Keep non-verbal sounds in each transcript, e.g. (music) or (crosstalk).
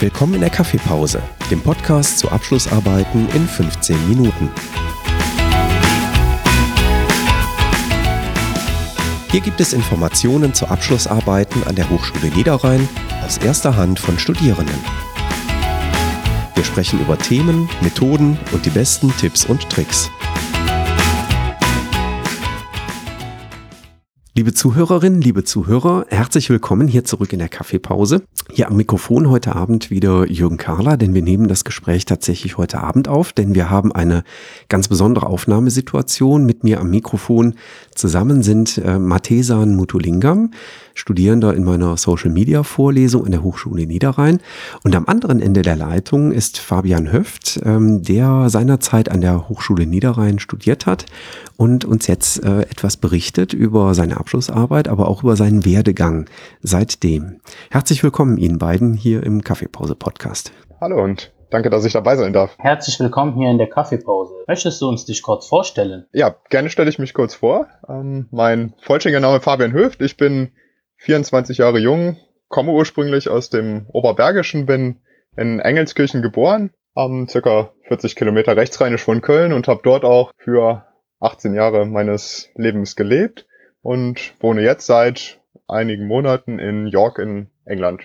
Willkommen in der Kaffeepause, dem Podcast zu Abschlussarbeiten in 15 Minuten. Hier gibt es Informationen zu Abschlussarbeiten an der Hochschule Niederrhein aus erster Hand von Studierenden. Wir sprechen über Themen, Methoden und die besten Tipps und Tricks. Liebe Zuhörerinnen, liebe Zuhörer, herzlich willkommen hier zurück in der Kaffeepause. Hier am Mikrofon heute Abend wieder Jürgen Kahler, denn wir nehmen das Gespräch tatsächlich heute Abend auf, denn wir haben eine ganz besondere Aufnahmesituation. Mit mir am Mikrofon zusammen sind äh, Mathesan Mutulingam, Studierender in meiner Social Media Vorlesung in der Hochschule Niederrhein. Und am anderen Ende der Leitung ist Fabian Höft, ähm, der seinerzeit an der Hochschule Niederrhein studiert hat und uns jetzt äh, etwas berichtet über seine Abschlussarbeit, aber auch über seinen Werdegang seitdem. Herzlich willkommen Ihnen beiden hier im Kaffeepause Podcast. Hallo und Danke, dass ich dabei sein darf. Herzlich willkommen hier in der Kaffeepause. Möchtest du uns dich kurz vorstellen? Ja, gerne stelle ich mich kurz vor. Ähm, mein vollständiger Name ist Fabian Höft. Ich bin 24 Jahre jung, komme ursprünglich aus dem Oberbergischen, bin in Engelskirchen geboren, ähm, circa 40 Kilometer rechtsrheinisch von Köln und habe dort auch für 18 Jahre meines Lebens gelebt und wohne jetzt seit einigen Monaten in York in England.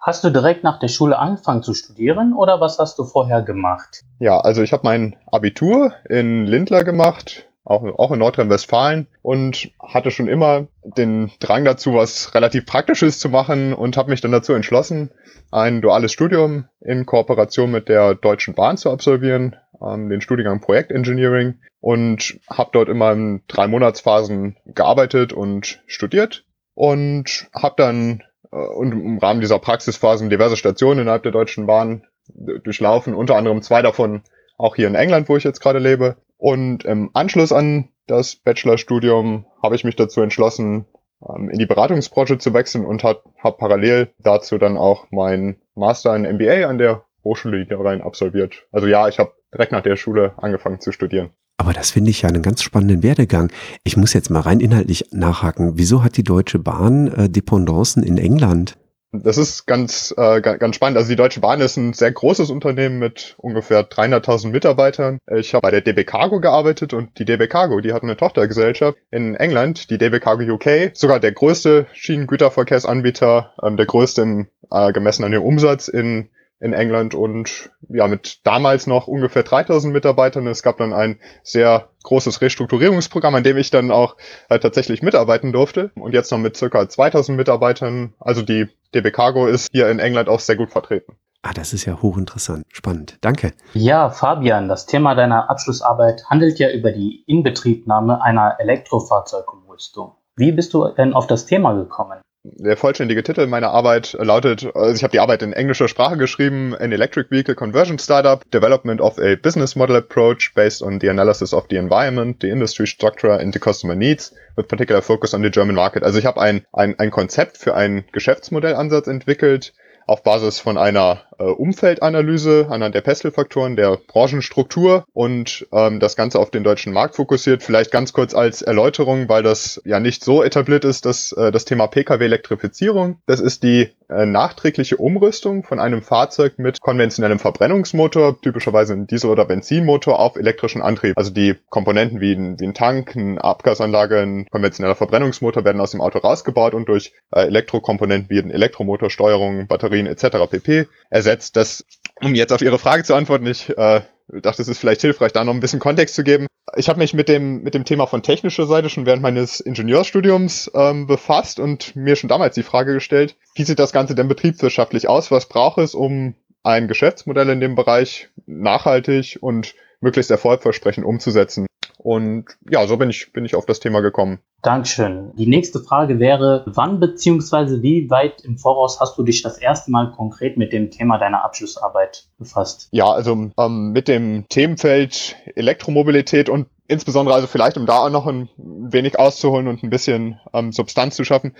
Hast du direkt nach der Schule angefangen zu studieren oder was hast du vorher gemacht? Ja, also ich habe mein Abitur in Lindler gemacht, auch, auch in Nordrhein-Westfalen und hatte schon immer den Drang dazu, was relativ Praktisches zu machen und habe mich dann dazu entschlossen, ein duales Studium in Kooperation mit der Deutschen Bahn zu absolvieren, ähm, den Studiengang Projektengineering und habe dort immer in drei Monatsphasen gearbeitet und studiert und habe dann äh, und im Rahmen dieser Praxisphasen diverse Stationen innerhalb der Deutschen Bahn durchlaufen, unter anderem zwei davon auch hier in England, wo ich jetzt gerade lebe. Und im Anschluss an das Bachelorstudium habe ich mich dazu entschlossen, ähm, in die Beratungsbranche zu wechseln und habe hab parallel dazu dann auch mein Master in MBA an der Hochschule Niederrhein absolviert. Also ja, ich habe direkt nach der Schule angefangen zu studieren. Aber das finde ich ja einen ganz spannenden Werdegang. Ich muss jetzt mal rein inhaltlich nachhaken. Wieso hat die Deutsche Bahn äh, Dependancen in England? Das ist ganz, äh, ganz spannend. Also die Deutsche Bahn ist ein sehr großes Unternehmen mit ungefähr 300.000 Mitarbeitern. Ich habe bei der DB Cargo gearbeitet und die DB Cargo, die hat eine Tochtergesellschaft in England, die DB Cargo UK, sogar der größte Schienengüterverkehrsanbieter, ähm, der größte im, äh, gemessen an dem Umsatz in in England und ja, mit damals noch ungefähr 3000 Mitarbeitern. Es gab dann ein sehr großes Restrukturierungsprogramm, an dem ich dann auch äh, tatsächlich mitarbeiten durfte. Und jetzt noch mit circa 2000 Mitarbeitern. Also die DB Cargo ist hier in England auch sehr gut vertreten. Ah, das ist ja hochinteressant. Spannend. Danke. Ja, Fabian, das Thema deiner Abschlussarbeit handelt ja über die Inbetriebnahme einer Elektrofahrzeugumrüstung. Wie bist du denn auf das Thema gekommen? Der vollständige Titel meiner Arbeit lautet, also ich habe die Arbeit in englischer Sprache geschrieben, An Electric Vehicle Conversion Startup, Development of a Business Model Approach based on the analysis of the environment, the industry structure and the customer needs, with particular focus on the German market. Also ich habe ein, ein, ein Konzept für einen Geschäftsmodellansatz entwickelt, auf Basis von einer äh, Umfeldanalyse anhand der Pestel-Faktoren, der Branchenstruktur und ähm, das Ganze auf den deutschen Markt fokussiert. Vielleicht ganz kurz als Erläuterung, weil das ja nicht so etabliert ist, dass äh, das Thema Pkw-Elektrifizierung. Das ist die äh, nachträgliche Umrüstung von einem Fahrzeug mit konventionellem Verbrennungsmotor, typischerweise ein Diesel- oder Benzinmotor, auf elektrischen Antrieb. Also die Komponenten wie ein, wie ein Tank, eine Abgasanlage, ein konventioneller Verbrennungsmotor werden aus dem Auto rausgebaut und durch äh, Elektrokomponenten wie ein Elektromotor, Steuerung, Batterien etc. pp. ersetzt. Das, um jetzt auf Ihre Frage zu antworten, ich äh, dachte, es ist vielleicht hilfreich, da noch ein bisschen Kontext zu geben. Ich habe mich mit dem, mit dem Thema von technischer Seite schon während meines Ingenieursstudiums ähm, befasst und mir schon damals die Frage gestellt, wie sieht das Ganze denn betriebswirtschaftlich aus? Was braucht es, um ein Geschäftsmodell in dem Bereich nachhaltig und möglichst erfolgversprechend umzusetzen? Und ja, so bin ich, bin ich auf das Thema gekommen. Dankeschön. Die nächste Frage wäre, wann bzw. wie weit im Voraus hast du dich das erste Mal konkret mit dem Thema deiner Abschlussarbeit befasst? Ja, also ähm, mit dem Themenfeld Elektromobilität und insbesondere also vielleicht, um da auch noch ein wenig auszuholen und ein bisschen ähm, Substanz zu schaffen.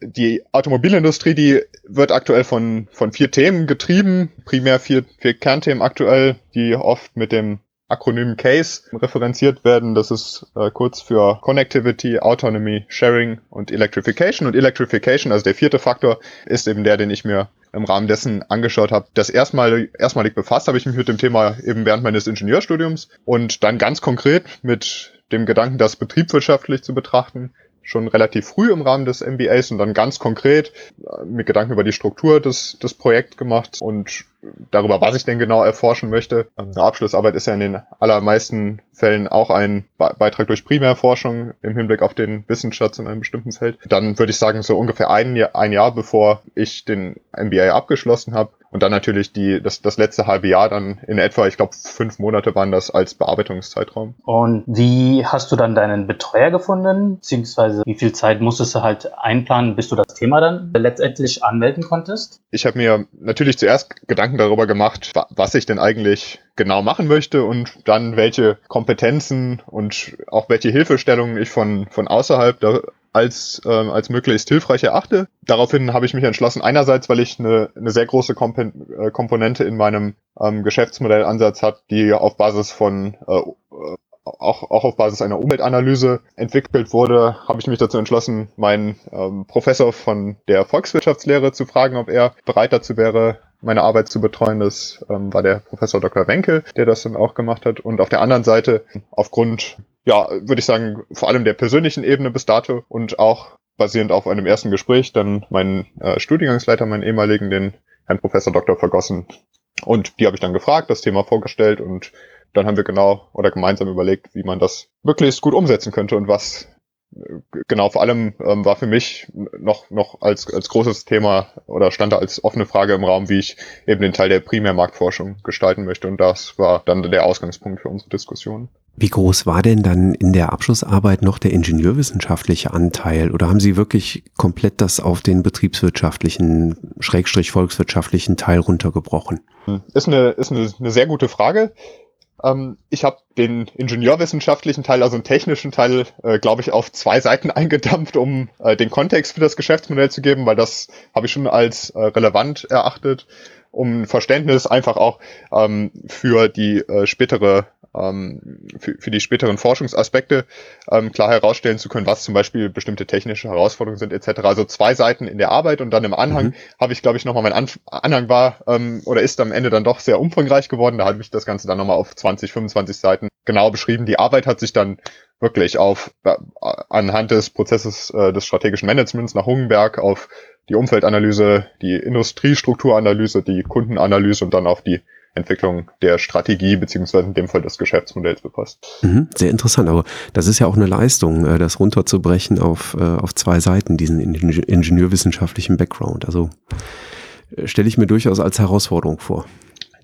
Die Automobilindustrie, die wird aktuell von, von vier Themen getrieben, primär vier, vier Kernthemen aktuell, die oft mit dem Akronym CASE referenziert werden. Das ist äh, kurz für Connectivity, Autonomy, Sharing und Electrification. Und Electrification, also der vierte Faktor, ist eben der, den ich mir im Rahmen dessen angeschaut habe. Das erstmal, erstmalig befasst habe ich mich mit dem Thema eben während meines Ingenieurstudiums und dann ganz konkret mit dem Gedanken, das betriebswirtschaftlich zu betrachten, schon relativ früh im Rahmen des MBAs und dann ganz konkret äh, mit Gedanken über die Struktur des, des Projekts gemacht und darüber, was ich denn genau erforschen möchte. Ähm, eine Abschlussarbeit ist ja in den allermeisten Fällen auch ein Beitrag durch Primärforschung im Hinblick auf den Wissensschatz in einem bestimmten Feld. Dann würde ich sagen, so ungefähr ein Jahr, ein Jahr bevor ich den MBA abgeschlossen habe, und dann natürlich die, das, das letzte halbe Jahr dann in etwa, ich glaube, fünf Monate waren das als Bearbeitungszeitraum. Und wie hast du dann deinen Betreuer gefunden? Beziehungsweise wie viel Zeit musstest du halt einplanen, bis du das Thema dann letztendlich anmelden konntest? Ich habe mir natürlich zuerst Gedanken darüber gemacht, was ich denn eigentlich genau machen möchte und dann welche Kompetenzen und auch welche Hilfestellungen ich von, von außerhalb da als, äh, als möglichst hilfreich erachte. Daraufhin habe ich mich entschlossen, einerseits, weil ich eine, eine sehr große Komp äh, Komponente in meinem ähm, Geschäftsmodellansatz hat, die auf Basis von äh, auch, auch auf Basis einer Umweltanalyse entwickelt wurde, habe ich mich dazu entschlossen, meinen ähm, Professor von der Volkswirtschaftslehre zu fragen, ob er bereit dazu wäre, meine Arbeit zu betreuen. Das ähm, war der Professor Dr. Wenke, der das dann auch gemacht hat. Und auf der anderen Seite, aufgrund, ja, würde ich sagen, vor allem der persönlichen Ebene bis dato und auch basierend auf einem ersten Gespräch, dann meinen äh, Studiengangsleiter, meinen ehemaligen, den Herrn Professor Dr. Vergossen. Und die habe ich dann gefragt, das Thema vorgestellt und dann haben wir genau oder gemeinsam überlegt, wie man das möglichst gut umsetzen könnte und was genau, vor allem ähm, war für mich noch, noch als, als großes Thema oder stand da als offene Frage im Raum, wie ich eben den Teil der Primärmarktforschung gestalten möchte. Und das war dann der Ausgangspunkt für unsere Diskussion. Wie groß war denn dann in der Abschlussarbeit noch der ingenieurwissenschaftliche Anteil? Oder haben Sie wirklich komplett das auf den betriebswirtschaftlichen, schrägstrich volkswirtschaftlichen Teil runtergebrochen? Ist eine, ist eine, eine sehr gute Frage. Ähm, ich habe den ingenieurwissenschaftlichen Teil, also den technischen Teil, äh, glaube ich, auf zwei Seiten (laughs) eingedampft, um äh, den Kontext für das Geschäftsmodell zu geben, weil das habe ich schon als äh, relevant erachtet, um Verständnis einfach auch ähm, für die äh, spätere ähm, für, für die späteren Forschungsaspekte ähm, klar herausstellen zu können, was zum Beispiel bestimmte technische Herausforderungen sind etc. Also zwei Seiten in der Arbeit und dann im Anhang mhm. habe ich, glaube ich, nochmal mein An Anhang war ähm, oder ist am Ende dann doch sehr umfangreich geworden. Da habe ich das Ganze dann nochmal auf 20, 25 Seiten genau beschrieben. Die Arbeit hat sich dann wirklich auf äh, anhand des Prozesses äh, des strategischen Managements nach Hungenberg auf die Umfeldanalyse, die Industriestrukturanalyse, die Kundenanalyse und dann auf die Entwicklung der Strategie beziehungsweise in dem Fall des Geschäftsmodells befasst. Mhm, sehr interessant, aber das ist ja auch eine Leistung, äh, das runterzubrechen auf, äh, auf zwei Seiten, diesen ingenieurwissenschaftlichen Background. Also äh, stelle ich mir durchaus als Herausforderung vor.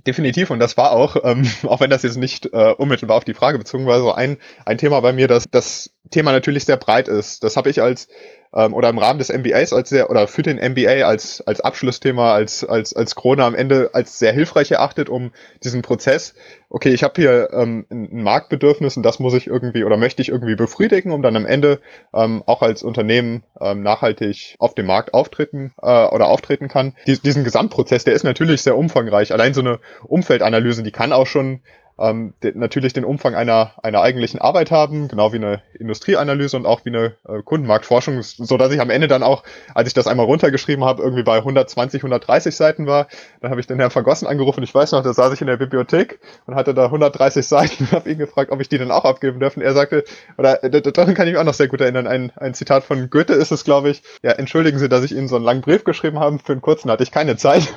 Definitiv, und das war auch, ähm, (laughs) auch wenn das jetzt nicht äh, unmittelbar auf die Frage bezogen war, so ein, ein Thema bei mir, dass das Thema natürlich sehr breit ist. Das habe ich als ähm, oder im Rahmen des MBAs als sehr oder für den MBA als als Abschlussthema als als als Krone am Ende als sehr hilfreich erachtet, um diesen Prozess. Okay, ich habe hier ähm, ein Marktbedürfnis und das muss ich irgendwie oder möchte ich irgendwie befriedigen, um dann am Ende ähm, auch als Unternehmen ähm, nachhaltig auf dem Markt auftreten äh, oder auftreten kann. Dies, diesen Gesamtprozess, der ist natürlich sehr umfangreich. Allein so eine Umfeldanalyse, die kann auch schon ähm, de, natürlich den Umfang einer, einer eigentlichen Arbeit haben, genau wie eine Industrieanalyse und auch wie eine äh, Kundenmarktforschung, so dass ich am Ende dann auch, als ich das einmal runtergeschrieben habe, irgendwie bei 120, 130 Seiten war. Dann habe ich den Herrn Vergossen angerufen. Ich weiß noch, da saß ich in der Bibliothek und hatte da 130 Seiten und habe ihn gefragt, ob ich die dann auch abgeben dürfen. Er sagte, oder daran kann ich mich auch noch sehr gut erinnern, ein, ein Zitat von Goethe ist es, glaube ich. Ja, entschuldigen Sie, dass ich Ihnen so einen langen Brief geschrieben habe. Für einen kurzen hatte ich keine Zeit.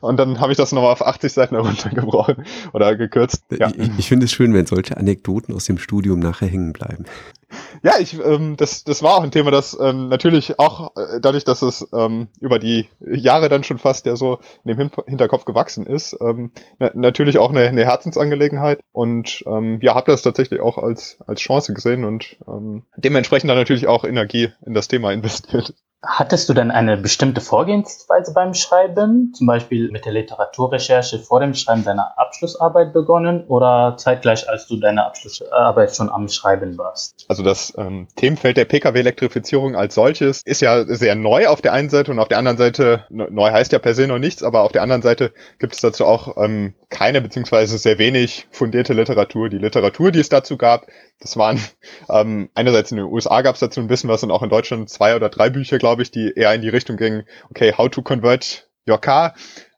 Und dann habe ich das nochmal auf 80 Seiten heruntergebrochen oder gekürzt. Ja. Ich, ich finde es schön, wenn solche Anekdoten aus dem Studium nachher hängen bleiben. Ja, ich, ähm, das, das war auch ein Thema, das ähm, natürlich auch äh, dadurch, dass es ähm, über die Jahre dann schon fast ja so in dem Hinterkopf gewachsen ist, ähm, na natürlich auch eine, eine Herzensangelegenheit und ähm, ja, habe das tatsächlich auch als als Chance gesehen und ähm, dementsprechend dann natürlich auch Energie in das Thema investiert. Hattest du denn eine bestimmte Vorgehensweise beim Schreiben, zum Beispiel mit der Literaturrecherche vor dem Schreiben deiner Abschlussarbeit begonnen oder zeitgleich, als du deine Abschlussarbeit schon am Schreiben warst? Also das ähm, Themenfeld der Pkw-Elektrifizierung als solches ist ja sehr neu auf der einen Seite und auf der anderen Seite, neu heißt ja per se noch nichts, aber auf der anderen Seite gibt es dazu auch ähm, keine beziehungsweise sehr wenig fundierte Literatur. Die Literatur, die es dazu gab, das waren ähm, einerseits in den USA gab es dazu ein bisschen was und auch in Deutschland zwei oder drei Bücher, glaube ich, die eher in die Richtung gingen, okay, how to convert your car.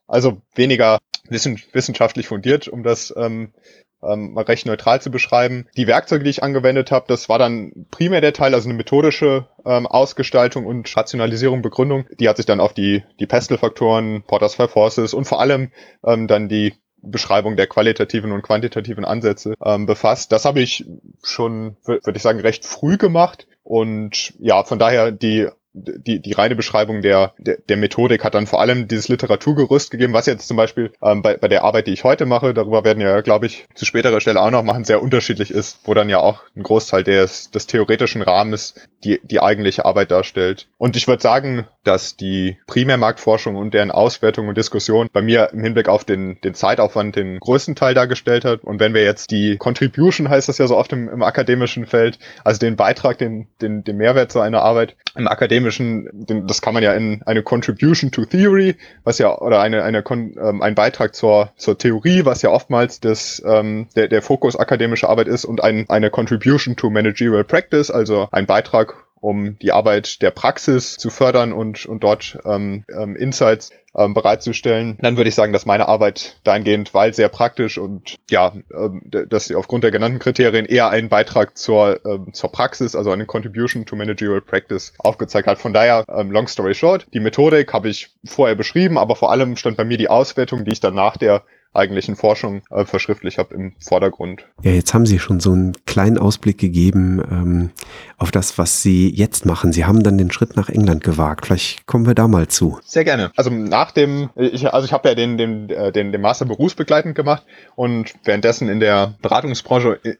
Also weniger wissen, wissenschaftlich fundiert, um das ähm, ähm, recht neutral zu beschreiben. Die Werkzeuge, die ich angewendet habe, das war dann primär der Teil, also eine methodische ähm, Ausgestaltung und Rationalisierung, Begründung. Die hat sich dann auf die, die Pestle-Faktoren, Porter's Five Forces und vor allem ähm, dann die Beschreibung der qualitativen und quantitativen Ansätze ähm, befasst. Das habe ich schon, würde ich sagen, recht früh gemacht. Und ja, von daher die die, die reine Beschreibung der, der, der Methodik hat dann vor allem dieses Literaturgerüst gegeben, was jetzt zum Beispiel ähm, bei, bei der Arbeit, die ich heute mache, darüber werden ja, glaube ich, zu späterer Stelle auch noch machen, sehr unterschiedlich ist, wo dann ja auch ein Großteil des, des theoretischen Rahmens die, die eigentliche Arbeit darstellt. Und ich würde sagen, dass die Primärmarktforschung und deren Auswertung und Diskussion bei mir im Hinblick auf den, den Zeitaufwand den größten Teil dargestellt hat. Und wenn wir jetzt die Contribution, heißt das ja so oft im, im akademischen Feld, also den Beitrag, den, den, den Mehrwert zu einer Arbeit im akademischen, das kann man ja in eine Contribution to Theory, was ja, oder eine, eine ähm, ein Beitrag zur, zur Theorie, was ja oftmals das, ähm, der, der Fokus akademischer Arbeit ist und ein, eine Contribution to Managerial Practice, also ein Beitrag um die Arbeit der Praxis zu fördern und, und dort ähm, ähm, Insights ähm, bereitzustellen, dann würde ich sagen, dass meine Arbeit dahingehend, weil sehr praktisch und ja, ähm, dass sie aufgrund der genannten Kriterien eher einen Beitrag zur, ähm, zur Praxis, also eine Contribution to Managerial Practice aufgezeigt hat. Von daher, ähm, long story short, die Methodik habe ich vorher beschrieben, aber vor allem stand bei mir die Auswertung, die ich dann nach der eigentlichen Forschung äh, verschriftlich habe im Vordergrund. Ja, jetzt haben Sie schon so einen kleinen Ausblick gegeben ähm, auf das, was Sie jetzt machen. Sie haben dann den Schritt nach England gewagt. Vielleicht kommen wir da mal zu. Sehr gerne. Also nach dem, ich, also ich habe ja den, den, äh, den, den Master berufsbegleitend gemacht und währenddessen in der Beratungsbranche, äh,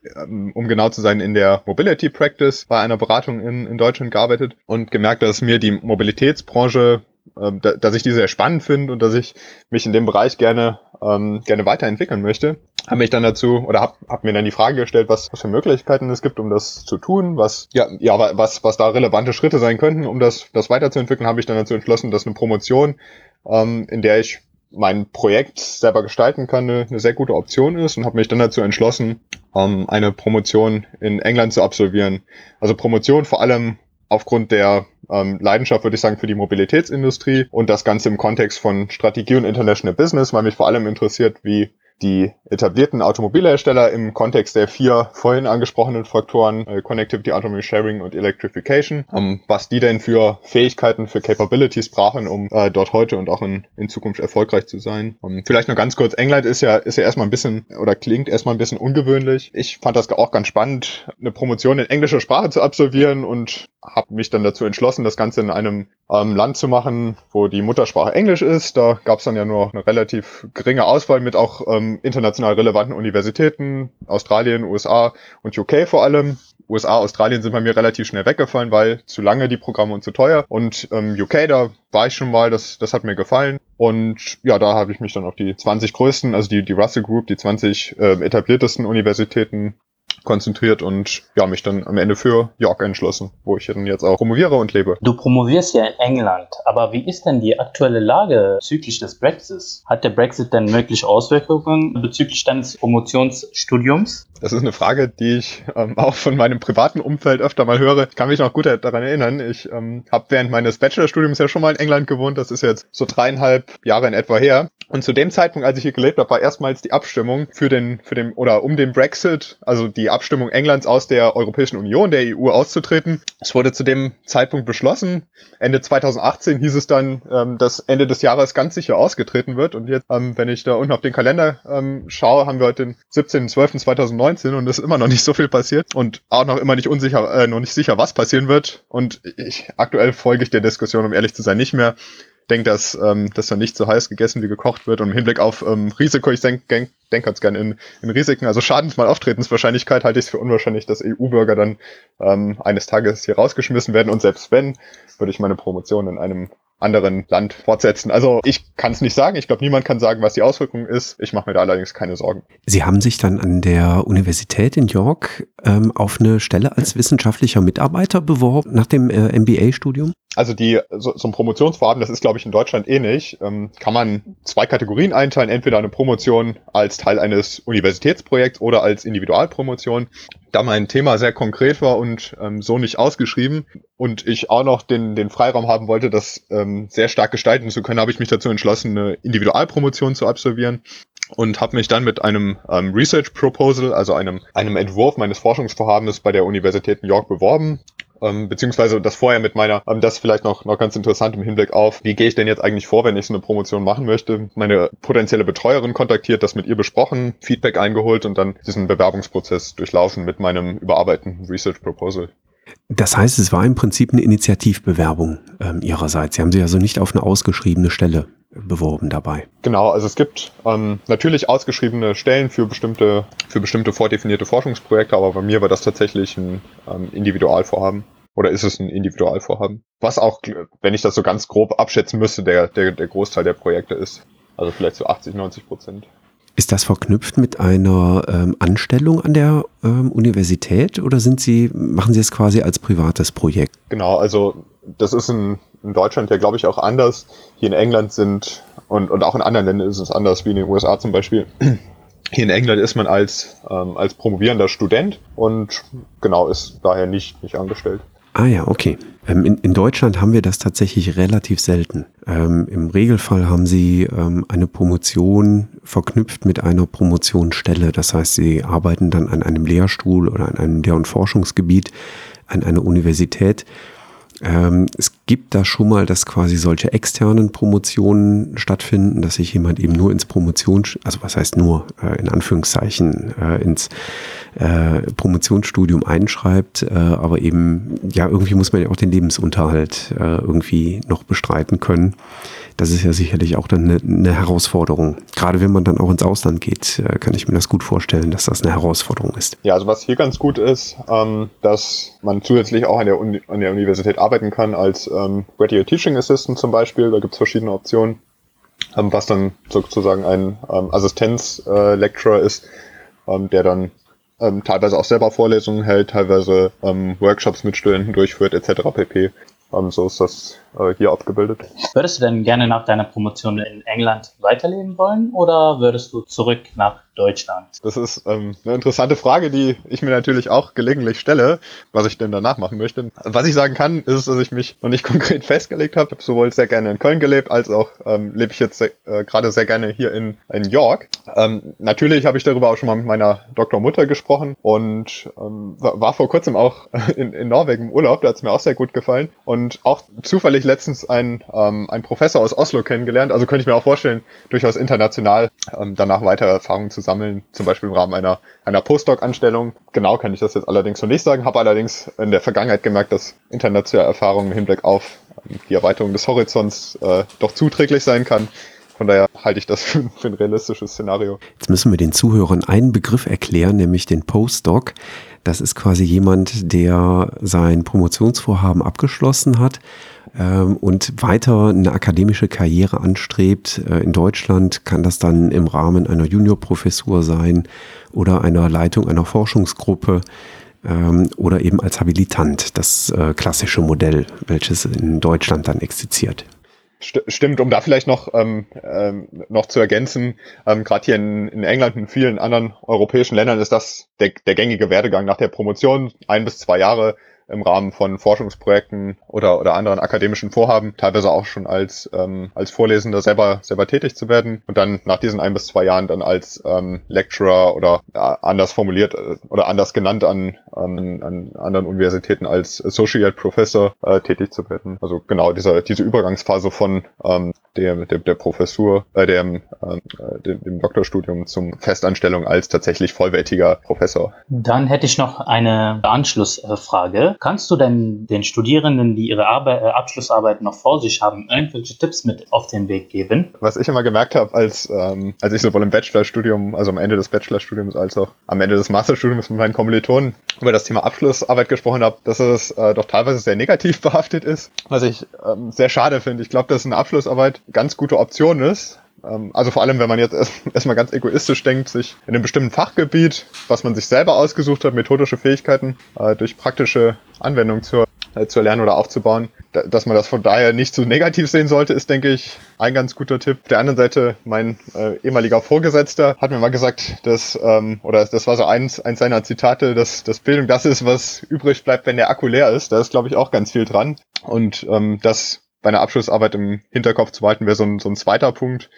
um genau zu sein, in der Mobility Practice bei einer Beratung in, in Deutschland gearbeitet und gemerkt, dass mir die Mobilitätsbranche ähm, da, dass ich die sehr spannend finde und dass ich mich in dem Bereich gerne ähm, gerne weiterentwickeln möchte, habe mich dann dazu oder habe hab mir dann die Frage gestellt, was, was für Möglichkeiten es gibt, um das zu tun, was ja ja was was da relevante Schritte sein könnten, um das das weiterzuentwickeln, habe ich dann dazu entschlossen, dass eine Promotion, ähm, in der ich mein Projekt selber gestalten kann, eine, eine sehr gute Option ist und habe mich dann dazu entschlossen, ähm, eine Promotion in England zu absolvieren. Also Promotion vor allem aufgrund der ähm, Leidenschaft, würde ich sagen, für die Mobilitätsindustrie und das Ganze im Kontext von Strategie und International Business, weil mich vor allem interessiert, wie die etablierten Automobilhersteller im Kontext der vier vorhin angesprochenen Faktoren äh, Connectivity, Autonomy Sharing und Electrification, ähm, was die denn für Fähigkeiten, für Capabilities brauchen, um äh, dort heute und auch in, in Zukunft erfolgreich zu sein. Ähm, vielleicht nur ganz kurz, England ist ja, ist ja erstmal ein bisschen oder klingt erstmal ein bisschen ungewöhnlich. Ich fand das auch ganz spannend, eine Promotion in englischer Sprache zu absolvieren und habe mich dann dazu entschlossen, das Ganze in einem ähm, Land zu machen, wo die Muttersprache Englisch ist. Da gab es dann ja nur eine relativ geringe Auswahl mit auch ähm, international relevanten Universitäten, Australien, USA und UK vor allem. USA, Australien sind bei mir relativ schnell weggefallen, weil zu lange die Programme und zu teuer. Und ähm, UK, da war ich schon mal, das, das hat mir gefallen. Und ja, da habe ich mich dann auf die 20 größten, also die, die Russell Group, die 20 äh, etabliertesten Universitäten konzentriert und ja, mich dann am Ende für York entschlossen, wo ich dann jetzt auch promoviere und lebe. Du promovierst ja in England, aber wie ist denn die aktuelle Lage bezüglich des Brexits? Hat der Brexit denn mögliche Auswirkungen bezüglich deines Promotionsstudiums? Das ist eine Frage, die ich ähm, auch von meinem privaten Umfeld öfter mal höre. Ich kann mich noch gut daran erinnern. Ich ähm, habe während meines Bachelorstudiums ja schon mal in England gewohnt. Das ist jetzt so dreieinhalb Jahre in etwa her. Und zu dem Zeitpunkt, als ich hier gelebt habe, war erstmals die Abstimmung für den, für den oder um den Brexit, also die Abstimmung Englands aus der Europäischen Union, der EU auszutreten. Es wurde zu dem Zeitpunkt beschlossen. Ende 2018 hieß es dann, ähm, dass Ende des Jahres ganz sicher ausgetreten wird. Und jetzt, ähm, wenn ich da unten auf den Kalender ähm, schaue, haben wir heute den 17.12.2019 und es ist immer noch nicht so viel passiert und auch noch immer nicht unsicher, äh, noch nicht sicher, was passieren wird. Und ich aktuell folge ich der Diskussion, um ehrlich zu sein, nicht mehr denke, dass ähm, das dann nicht so heiß gegessen wie gekocht wird. Und im Hinblick auf ähm, Risiko, ich denke denk, denk ganz gern in, in Risiken, also Schadensmal Auftretenswahrscheinlichkeit halte ich es für unwahrscheinlich, dass EU-Bürger dann ähm, eines Tages hier rausgeschmissen werden. Und selbst wenn, würde ich meine Promotion in einem anderen Land fortsetzen. Also ich kann es nicht sagen. Ich glaube, niemand kann sagen, was die Auswirkung ist. Ich mache mir da allerdings keine Sorgen. Sie haben sich dann an der Universität in York ähm, auf eine Stelle als wissenschaftlicher Mitarbeiter beworben nach dem äh, MBA-Studium? Also die so, ein Promotionsvorhaben, das ist glaube ich in Deutschland ähnlich, ähm, kann man zwei Kategorien einteilen, entweder eine Promotion als Teil eines Universitätsprojekts oder als Individualpromotion. Da mein Thema sehr konkret war und ähm, so nicht ausgeschrieben und ich auch noch den, den Freiraum haben wollte, das ähm, sehr stark gestalten zu können, habe ich mich dazu entschlossen, eine Individualpromotion zu absolvieren und habe mich dann mit einem ähm, Research Proposal, also einem, einem Entwurf meines Forschungsvorhabens bei der Universität New York beworben ähm, beziehungsweise das vorher mit meiner, ähm, das vielleicht noch, noch ganz interessant im Hinblick auf, wie gehe ich denn jetzt eigentlich vor, wenn ich so eine Promotion machen möchte. Meine potenzielle Betreuerin kontaktiert, das mit ihr besprochen, Feedback eingeholt und dann diesen Bewerbungsprozess durchlaufen mit meinem überarbeiteten Research Proposal. Das heißt, es war im Prinzip eine Initiativbewerbung ähm, Ihrerseits. Sie haben sich also nicht auf eine ausgeschriebene Stelle beworben dabei. Genau, also es gibt ähm, natürlich ausgeschriebene Stellen für bestimmte, für bestimmte vordefinierte Forschungsprojekte, aber bei mir war das tatsächlich ein ähm, Individualvorhaben. Oder ist es ein Individualvorhaben? Was auch, wenn ich das so ganz grob abschätzen müsste, der, der, der Großteil der Projekte ist. Also vielleicht so 80, 90 Prozent. Ist das verknüpft mit einer ähm, Anstellung an der ähm, Universität oder sind Sie, machen Sie es quasi als privates Projekt? Genau, also das ist in, in Deutschland ja, glaube ich, auch anders. Hier in England sind, und, und auch in anderen Ländern ist es anders, wie in den USA zum Beispiel. (clears throat) Hier in England ist man als, ähm, als promovierender Student und genau ist daher nicht, nicht angestellt. Ah ja, okay. Ähm, in, in, Deutschland haben wir das tatsächlich relativ selten. Ähm, Im Regelfall haben Sie ähm, eine Promotion verknüpft mit einer Promotionsstelle. Das heißt, Sie arbeiten dann an einem Lehrstuhl oder an einem Lehr- und Forschungsgebiet an einer Universität ähm, es gibt da schon mal, dass quasi solche externen Promotionen stattfinden, dass sich jemand eben nur ins Promotion, also was heißt nur, äh, in Anführungszeichen, äh, ins äh, Promotionsstudium einschreibt, äh, aber eben, ja, irgendwie muss man ja auch den Lebensunterhalt äh, irgendwie noch bestreiten können. Das ist ja sicherlich auch dann eine, eine Herausforderung. Gerade wenn man dann auch ins Ausland geht, äh, kann ich mir das gut vorstellen, dass das eine Herausforderung ist. Ja, also was hier ganz gut ist, ähm, dass man zusätzlich auch an der, Uni an der Universität arbeiten kann als ähm, Graduate Teaching Assistant zum Beispiel. Da gibt es verschiedene Optionen, ähm, was dann sozusagen ein ähm, Assistenz-Lecturer äh, ist, ähm, der dann ähm, teilweise auch selber Vorlesungen hält, teilweise ähm, Workshops mit Studenten durchführt etc. pp. Ähm, so ist das äh, hier abgebildet. Würdest du denn gerne nach deiner Promotion in England weiterleben wollen oder würdest du zurück nach Deutschland? Das ist ähm, eine interessante Frage, die ich mir natürlich auch gelegentlich stelle, was ich denn danach machen möchte. Was ich sagen kann, ist, dass ich mich noch nicht (laughs) konkret festgelegt habe. Ich habe sowohl sehr gerne in Köln gelebt, als auch ähm, lebe ich jetzt äh, gerade sehr gerne hier in, in York. Ähm, natürlich habe ich darüber auch schon mal mit meiner Doktormutter gesprochen und ähm, war vor kurzem auch (laughs) in, in Norwegen im Urlaub, da hat es mir auch sehr gut gefallen. Und auch zufällig letztens ein, ähm, ein Professor aus Oslo kennengelernt. Also könnte ich mir auch vorstellen, durchaus international ähm, danach weitere Erfahrungen zu sammeln, zum Beispiel im Rahmen einer, einer Postdoc-Anstellung. Genau kann ich das jetzt allerdings noch nicht sagen, habe allerdings in der Vergangenheit gemerkt, dass internationale Erfahrungen im Hinblick auf ähm, die Erweiterung des Horizonts äh, doch zuträglich sein kann. Von daher halte ich das (laughs) für, für, ein realistisches Szenario. Jetzt müssen wir den Zuhörern einen Begriff erklären, nämlich den Postdoc. Das ist quasi jemand, der sein Promotionsvorhaben abgeschlossen hat und weiter eine akademische Karriere anstrebt. Äh, in Deutschland kann das dann im Rahmen einer Juniorprofessur sein oder einer Leitung einer Forschungsgruppe ähm, oder eben als Habilitant, das äh, klassische Modell, welches in Deutschland dann existiert. Stimmt, um da vielleicht noch, ähm, ähm, noch zu ergänzen, ähm, gerade hier in, in England und in vielen anderen europäischen Ländern ist das der, der gängige Werdegang nach der Promotion, ein bis zwei Jahre im Rahmen von Forschungsprojekten oder, oder anderen akademischen Vorhaben, teilweise auch schon als, ähm, als Vorlesender selber, selber tätig zu werden und dann nach diesen ein bis zwei Jahren dann als ähm, Lecturer oder äh, anders formuliert äh, oder anders genannt an, an, an anderen Universitäten als Associate Professor äh, tätig zu werden. Also genau diese, diese Übergangsphase von ähm, der, der, der Professur, äh, dem, äh, dem, dem Doktorstudium zum Festanstellung als tatsächlich vollwertiger Professor. Dann hätte ich noch eine Anschlussfrage. Kannst du denn den Studierenden, die ihre Arbeit, äh, Abschlussarbeit noch vor sich haben, irgendwelche Tipps mit auf den Weg geben? Was ich immer gemerkt habe, als, ähm, als ich sowohl im Bachelorstudium, also am Ende des Bachelorstudiums als auch am Ende des Masterstudiums mit meinen Kommilitonen über das Thema Abschlussarbeit gesprochen habe, dass es äh, doch teilweise sehr negativ (laughs) behaftet ist, was ich ähm, sehr schade finde. Ich glaube, dass eine Abschlussarbeit ganz gute Option ist, also vor allem, wenn man jetzt (laughs) erstmal ganz egoistisch denkt, sich in einem bestimmten Fachgebiet, was man sich selber ausgesucht hat, methodische Fähigkeiten äh, durch praktische Anwendung zu, äh, zu erlernen oder aufzubauen, dass man das von daher nicht so negativ sehen sollte, ist, denke ich, ein ganz guter Tipp. Auf der anderen Seite, mein äh, ehemaliger Vorgesetzter hat mir mal gesagt, dass, ähm, oder das war so eins, eins seiner Zitate, dass, dass Bildung das ist, was übrig bleibt, wenn der Akku leer ist. Da ist, glaube ich, auch ganz viel dran. Und ähm, das bei einer Abschlussarbeit im Hinterkopf zu behalten, wäre so ein, so ein zweiter Punkt,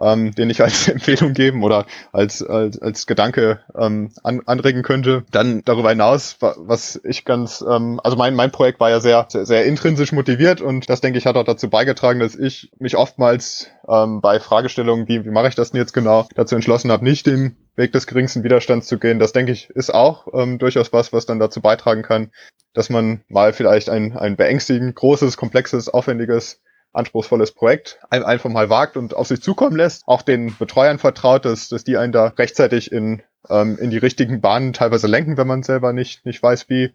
ähm, den ich als (laughs) Empfehlung geben oder als, als, als Gedanke ähm, an, anregen könnte. Dann darüber hinaus, was ich ganz, ähm, also mein, mein Projekt war ja sehr, sehr, sehr intrinsisch motiviert und das, denke ich, hat auch dazu beigetragen, dass ich mich oftmals ähm, bei Fragestellungen, wie, wie mache ich das denn jetzt genau, dazu entschlossen habe, nicht den Weg des geringsten Widerstands zu gehen. Das, denke ich, ist auch ähm, durchaus was, was dann dazu beitragen kann, dass man mal vielleicht ein, ein beängstigend großes, komplexes, aufwendiges anspruchsvolles Projekt einfach mal wagt und auf sich zukommen lässt, auch den Betreuern vertraut, dass, dass die einen da rechtzeitig in, ähm, in die richtigen Bahnen teilweise lenken, wenn man selber nicht, nicht weiß, wie.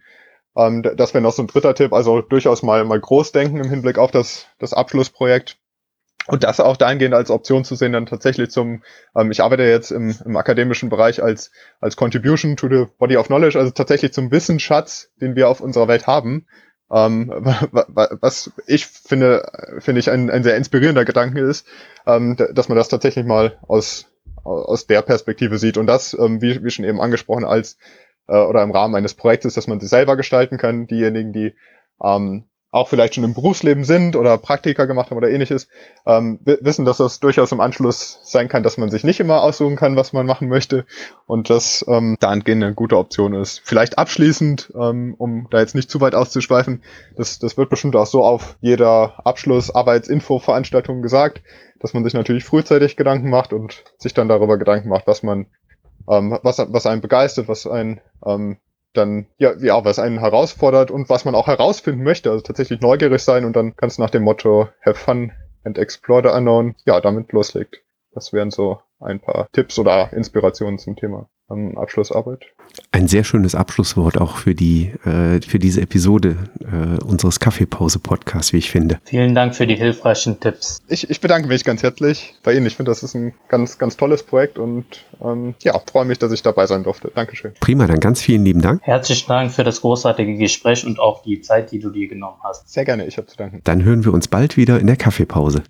Ähm, das wäre noch so ein dritter Tipp, also durchaus mal, mal groß denken im Hinblick auf das, das Abschlussprojekt. Und das auch dahingehend als Option zu sehen, dann tatsächlich zum, ähm, ich arbeite jetzt im, im akademischen Bereich als, als Contribution to the Body of Knowledge, also tatsächlich zum Wissensschatz, den wir auf unserer Welt haben, ähm, was ich finde, finde ich ein, ein sehr inspirierender Gedanke ist, ähm, dass man das tatsächlich mal aus, aus der Perspektive sieht und das, ähm, wie, wie schon eben angesprochen, als äh, oder im Rahmen eines Projektes, dass man sich selber gestalten kann. Diejenigen, die ähm, auch vielleicht schon im Berufsleben sind oder Praktika gemacht haben oder ähnliches, ähm, wissen, dass das durchaus im Anschluss sein kann, dass man sich nicht immer aussuchen kann, was man machen möchte und dass ähm, dahingehend eine gute Option ist. Vielleicht abschließend, ähm, um da jetzt nicht zu weit auszuschweifen, das, das wird bestimmt auch so auf jeder Abschluss-Arbeitsinfo-Veranstaltung gesagt, dass man sich natürlich frühzeitig Gedanken macht und sich dann darüber Gedanken macht, was man ähm, was, was einen begeistert, was einen ähm, dann, ja, ja, was einen herausfordert und was man auch herausfinden möchte. Also tatsächlich neugierig sein und dann ganz nach dem Motto Have fun and explore the unknown, ja, damit loslegt. Das wären so ein paar Tipps oder Inspirationen zum Thema ähm, Abschlussarbeit. Ein sehr schönes Abschlusswort auch für die äh, für diese Episode äh, unseres Kaffeepause-Podcasts, wie ich finde. Vielen Dank für die hilfreichen Tipps. Ich, ich bedanke mich ganz herzlich bei Ihnen. Ich finde, das ist ein ganz, ganz tolles Projekt und ähm, ja, freue mich, dass ich dabei sein durfte. Dankeschön. Prima, dann ganz vielen lieben Dank. Herzlichen Dank für das großartige Gespräch und auch die Zeit, die du dir genommen hast. Sehr gerne, ich habe zu danken. Dann hören wir uns bald wieder in der Kaffeepause.